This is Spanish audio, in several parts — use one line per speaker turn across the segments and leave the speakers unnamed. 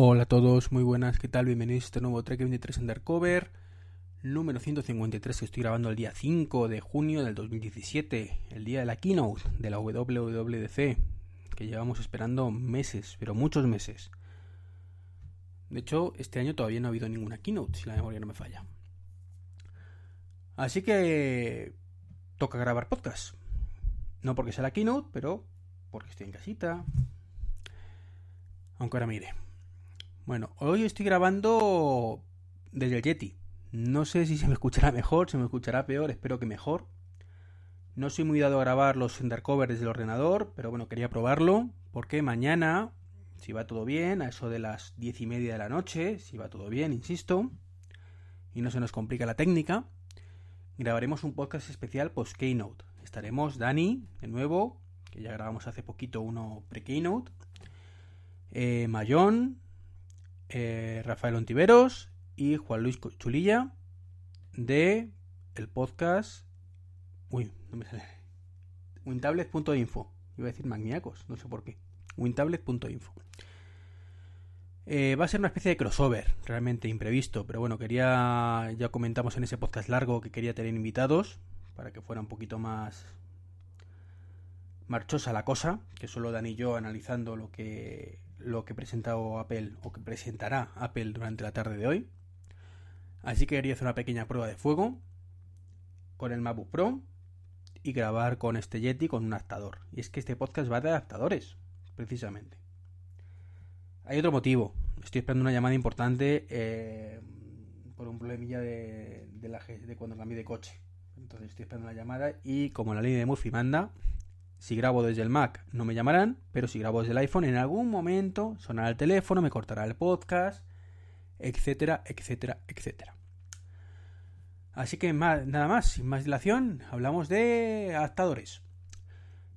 Hola a todos, muy buenas, ¿qué tal? Bienvenidos a este nuevo Trek 23 Undercover, número 153 que estoy grabando el día 5 de junio del 2017, el día de la keynote de la WWDC, que llevamos esperando meses, pero muchos meses. De hecho, este año todavía no ha habido ninguna keynote, si la memoria no me falla. Así que toca grabar podcast. No porque sea la keynote, pero porque estoy en casita. Aunque ahora mire. Bueno, hoy estoy grabando desde el Yeti. No sé si se me escuchará mejor, se me escuchará peor, espero que mejor. No soy muy dado a grabar los undercover desde el ordenador, pero bueno, quería probarlo, porque mañana, si va todo bien, a eso de las diez y media de la noche, si va todo bien, insisto, y no se nos complica la técnica, grabaremos un podcast especial post-keynote. Estaremos Dani, de nuevo, que ya grabamos hace poquito uno pre-keynote, eh, Mayón, eh, Rafael Ontiveros y Juan Luis Chulilla de el podcast. Uy, no me sale. Wintablet.info. Iba a decir magníacos, no sé por qué. Wintablet.info. Eh, va a ser una especie de crossover, realmente imprevisto, pero bueno, quería, ya comentamos en ese podcast largo que quería tener invitados para que fuera un poquito más marchosa la cosa, que solo Dan y yo analizando lo que lo que presentado Apple o que presentará Apple durante la tarde de hoy. Así que quería hacer una pequeña prueba de fuego con el MacBook Pro y grabar con este Yeti con un adaptador. Y es que este podcast va de adaptadores, precisamente. Hay otro motivo. Estoy esperando una llamada importante eh, por un problemilla de, de, la, de cuando cambié de coche. Entonces estoy esperando la llamada y como la línea de Murphy manda, si grabo desde el Mac no me llamarán, pero si grabo desde el iPhone en algún momento sonará el teléfono, me cortará el podcast, etcétera, etcétera, etcétera. Así que nada más, sin más dilación, hablamos de adaptadores.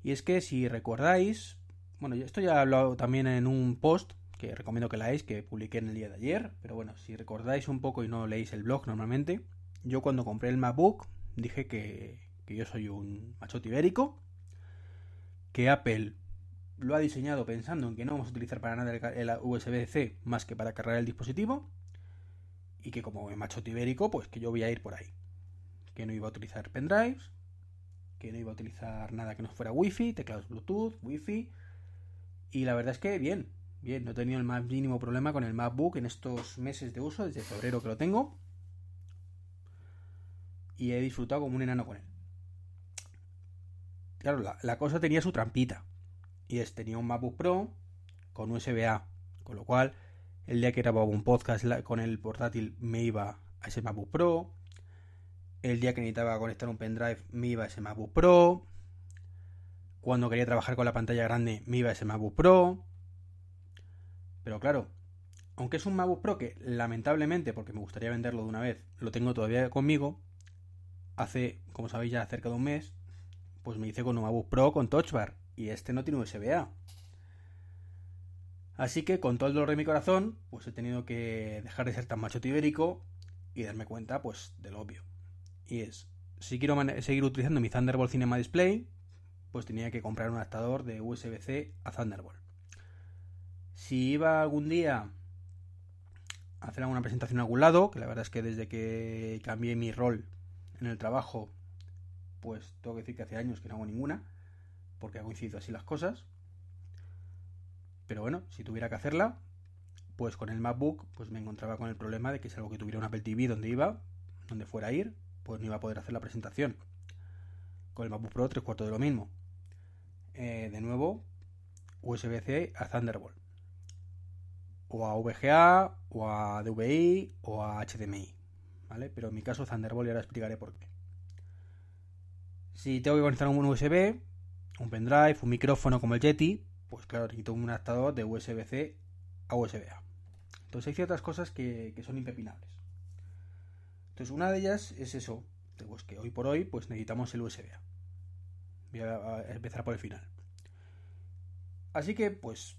Y es que si recordáis, bueno, esto ya he hablado también en un post que recomiendo que leáis, que publiqué en el día de ayer, pero bueno, si recordáis un poco y no leéis el blog normalmente, yo cuando compré el MacBook dije que, que yo soy un machote ibérico, que Apple lo ha diseñado pensando en que no vamos a utilizar para nada el USB-C más que para cargar el dispositivo y que como macho ibérico, pues que yo voy a ir por ahí. Que no iba a utilizar pendrives, que no iba a utilizar nada que no fuera Wi-Fi, teclados Bluetooth, Wi-Fi. Y la verdad es que bien, bien, no he tenido el más mínimo problema con el MacBook en estos meses de uso, desde febrero que lo tengo. Y he disfrutado como un enano con él. Claro, la, cosa tenía su trampita. Y es, tenía un MacBook Pro con USB-A. Con lo cual, el día que grababa un podcast con el portátil me iba a ese MacBook Pro. El día que necesitaba conectar un pendrive me iba a ese MacBook Pro. Cuando quería trabajar con la pantalla grande me iba a ese MacBook Pro. Pero claro, aunque es un MacBook Pro que lamentablemente, porque me gustaría venderlo de una vez, lo tengo todavía conmigo, hace, como sabéis, ya cerca de un mes, pues me hice con un MacBook Pro con Touch Bar y este no tiene USB-A. Así que con todo el dolor de mi corazón, pues he tenido que dejar de ser tan macho ibérico y darme cuenta, pues, del obvio. Y es, si quiero seguir utilizando mi Thunderbolt Cinema Display, pues tenía que comprar un adaptador de USB-C a Thunderbolt. Si iba algún día a hacer alguna presentación a algún lado, que la verdad es que desde que cambié mi rol en el trabajo pues tengo que decir que hace años que no hago ninguna, porque ha coincidido así las cosas. Pero bueno, si tuviera que hacerla, pues con el MacBook, pues me encontraba con el problema de que si algo que tuviera un Apple TV donde iba, donde fuera a ir, pues no iba a poder hacer la presentación. Con el MacBook Pro, tres cuartos de lo mismo. Eh, de nuevo, USB-C a Thunderbolt. O a VGA, o a DVI, o a HDMI. ¿Vale? Pero en mi caso Thunderbolt y ahora explicaré por qué. Si tengo que conectar un USB, un pendrive, un micrófono como el Yeti, pues claro, necesito un adaptador de USB-C a USB-A. Entonces hay ciertas cosas que, son impepinables. Entonces una de ellas es eso, pues que hoy por hoy pues necesitamos el USB-A. Voy a empezar por el final. Así que pues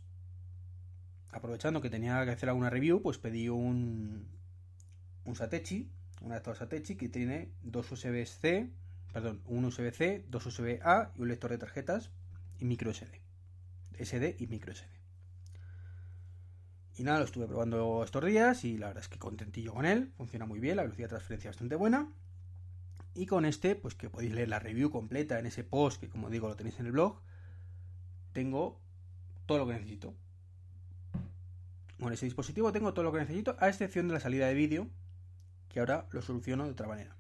aprovechando que tenía que hacer alguna review, pues pedí un un Satechi, un adaptador Satechi que tiene dos USB-C perdón, un USB-C, dos USB-A y un lector de tarjetas y micro SD. SD y micro SD. Y nada, lo estuve probando estos días y la verdad es que contentillo con él. Funciona muy bien, la velocidad de transferencia es bastante buena. Y con este, pues que podéis leer la review completa en ese post, que como digo lo tenéis en el blog, tengo todo lo que necesito. Con ese dispositivo tengo todo lo que necesito, a excepción de la salida de vídeo, que ahora lo soluciono de otra manera.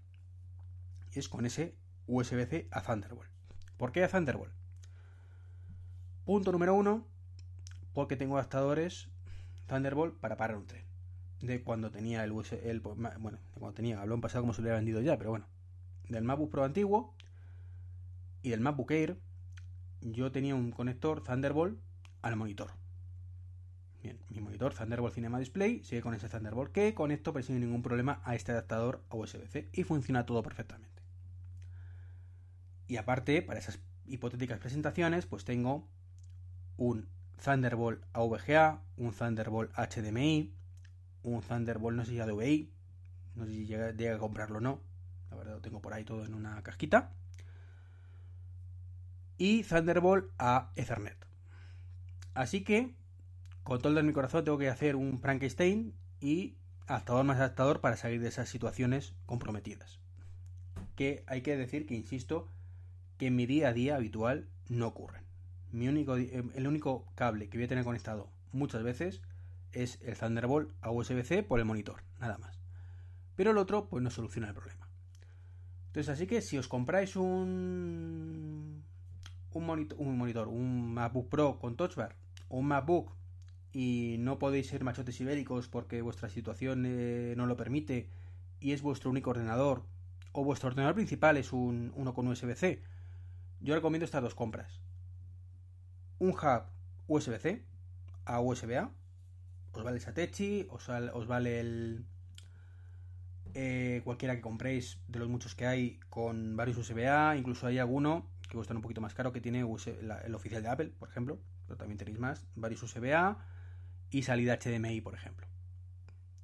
Y es con ese USB-C a Thunderbolt. ¿Por qué a Thunderbolt? Punto número uno, porque tengo adaptadores Thunderbolt para parar un tren. De cuando tenía el USB, el, bueno, de cuando tenía, habló en pasado como se lo hubiera vendido ya, pero bueno. Del MacBook Pro antiguo y del MacBook Air, yo tenía un conector Thunderbolt al monitor. Bien, mi monitor Thunderbolt Cinema Display sigue con ese Thunderbolt que conecto pero sin ningún problema a este adaptador a USB-C y funciona todo perfectamente. Y aparte, para esas hipotéticas presentaciones, pues tengo un Thunderbolt AVGA, un Thunderbolt HDMI, un Thunderbolt no sé si ADVI, no sé si llega, a comprarlo o no, la verdad lo tengo por ahí todo en una casquita, y Thunderbolt a Ethernet. Así que con todo el mi corazón tengo que hacer un Frankenstein y adaptador más adaptador para salir de esas situaciones comprometidas. Que hay que decir que, insisto, que en mi día a día habitual no ocurren. Eh, el único cable que voy a tener conectado muchas veces es el Thunderbolt a USB-C por el monitor, nada más. Pero el otro pues no soluciona el problema. Entonces así que si os compráis un un monitor, un, monitor, un MacBook Pro con Touch Bar o un MacBook y no podéis ser machotes ibéricos porque vuestra situación eh, no lo permite y es vuestro único ordenador o vuestro ordenador principal es un, uno con USB-C, yo recomiendo estas dos compras. Un hub USB-C a USB-A, os vale el Satechi, os, vale el... Cualquiera que compréis de los muchos que hay con varios USB-A, incluso hay alguno que cuesta un poquito más caro que tiene el oficial de Apple, por ejemplo, pero también tenéis más, varios USB-A y salida HDMI, por ejemplo.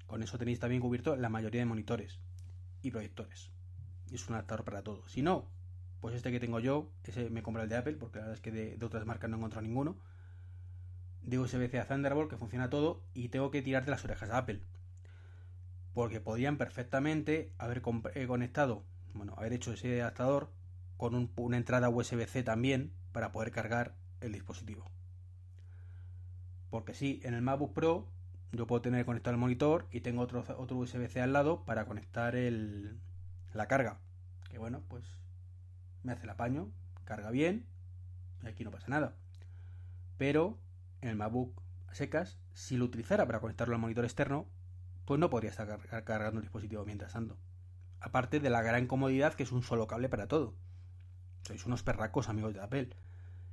Con eso tenéis también cubierto la mayoría de monitores y proyectores. Es un adaptador para todo. Si no, pues este que tengo yo, ese me compra el de Apple, porque la verdad es que de, otras marcas no he encontrado ninguno. De USB-C a Thunderbolt, que funciona todo, y tengo que tirarte las orejas a Apple. Porque podrían perfectamente haber eh, conectado, bueno, haber hecho ese adaptador con una entrada USB-C también para poder cargar el dispositivo. Porque sí, en el MacBook Pro yo puedo tener conectado el monitor y tengo otro, otro USB-C al lado para conectar el, la carga. Que bueno, pues me hace el apaño, carga bien y aquí no pasa nada. Pero en el MacBook a secas, si lo utilizara para conectarlo al monitor externo, pues no podría estar cargando el dispositivo mientras ando. Aparte de la gran comodidad que es un solo cable para todo. Sois unos perracos amigos de Apple.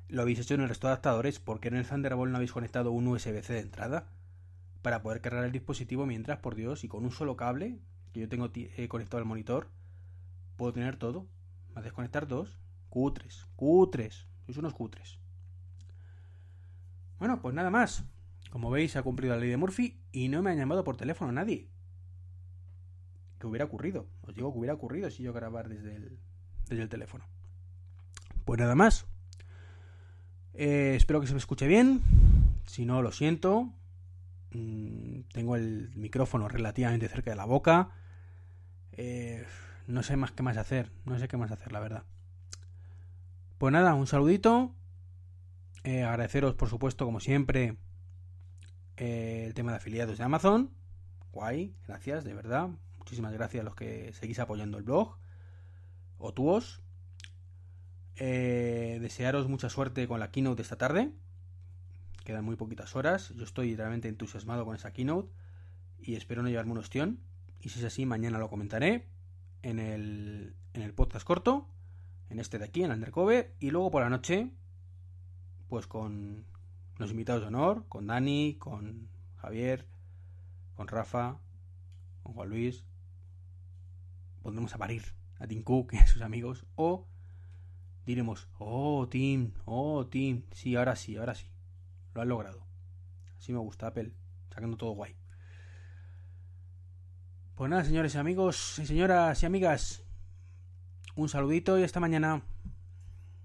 Lo habéis hecho en el resto de adaptadores, ¿por qué en el Thunderbolt no habéis conectado un USB-C de entrada? Para poder cargar el dispositivo mientras, por Dios, y con un solo cable que yo tengo eh, conectado al monitor, puedo tener todo. A desconectar dos. Cutres, cutres. Sois unos cutres. Bueno, pues nada más. Como veis, ha cumplido la ley de Murphy y no me ha llamado por teléfono nadie. ¿Qué hubiera ocurrido? Os digo que hubiera ocurrido si yo grabar desde el, desde el teléfono. Pues nada más. Eh, espero que se me escuche bien. Si no, lo siento. Mm, tengo el micrófono relativamente cerca de la boca. Eh, no sé más qué más hacer. No sé qué más hacer, la verdad. Pues nada, un saludito. Eh, agradeceros, por supuesto, como siempre, el tema de afiliados de Amazon. Guay, gracias, de verdad. Muchísimas gracias a los que seguís apoyando el blog. O tuos. Eh, desearos mucha suerte con la keynote de esta tarde. Quedan muy poquitas horas. Yo estoy realmente entusiasmado con esa keynote y espero no llevarme un ostión. Y si es así, mañana lo comentaré en el, en el podcast corto, en este de aquí, en Undercover. Y luego por la noche, pues con los invitados de honor, con Dani, con Javier, con Rafa, con Juan Luis. Pondremos a parir a Tim Cook y a sus amigos. O diremos, oh, Tim, oh, Tim, sí, ahora sí, ahora sí. Lo has logrado. Así me gusta Apple, sacando todo guay. Pues nada, señores y amigos, y señoras y amigas, un saludito y hasta mañana.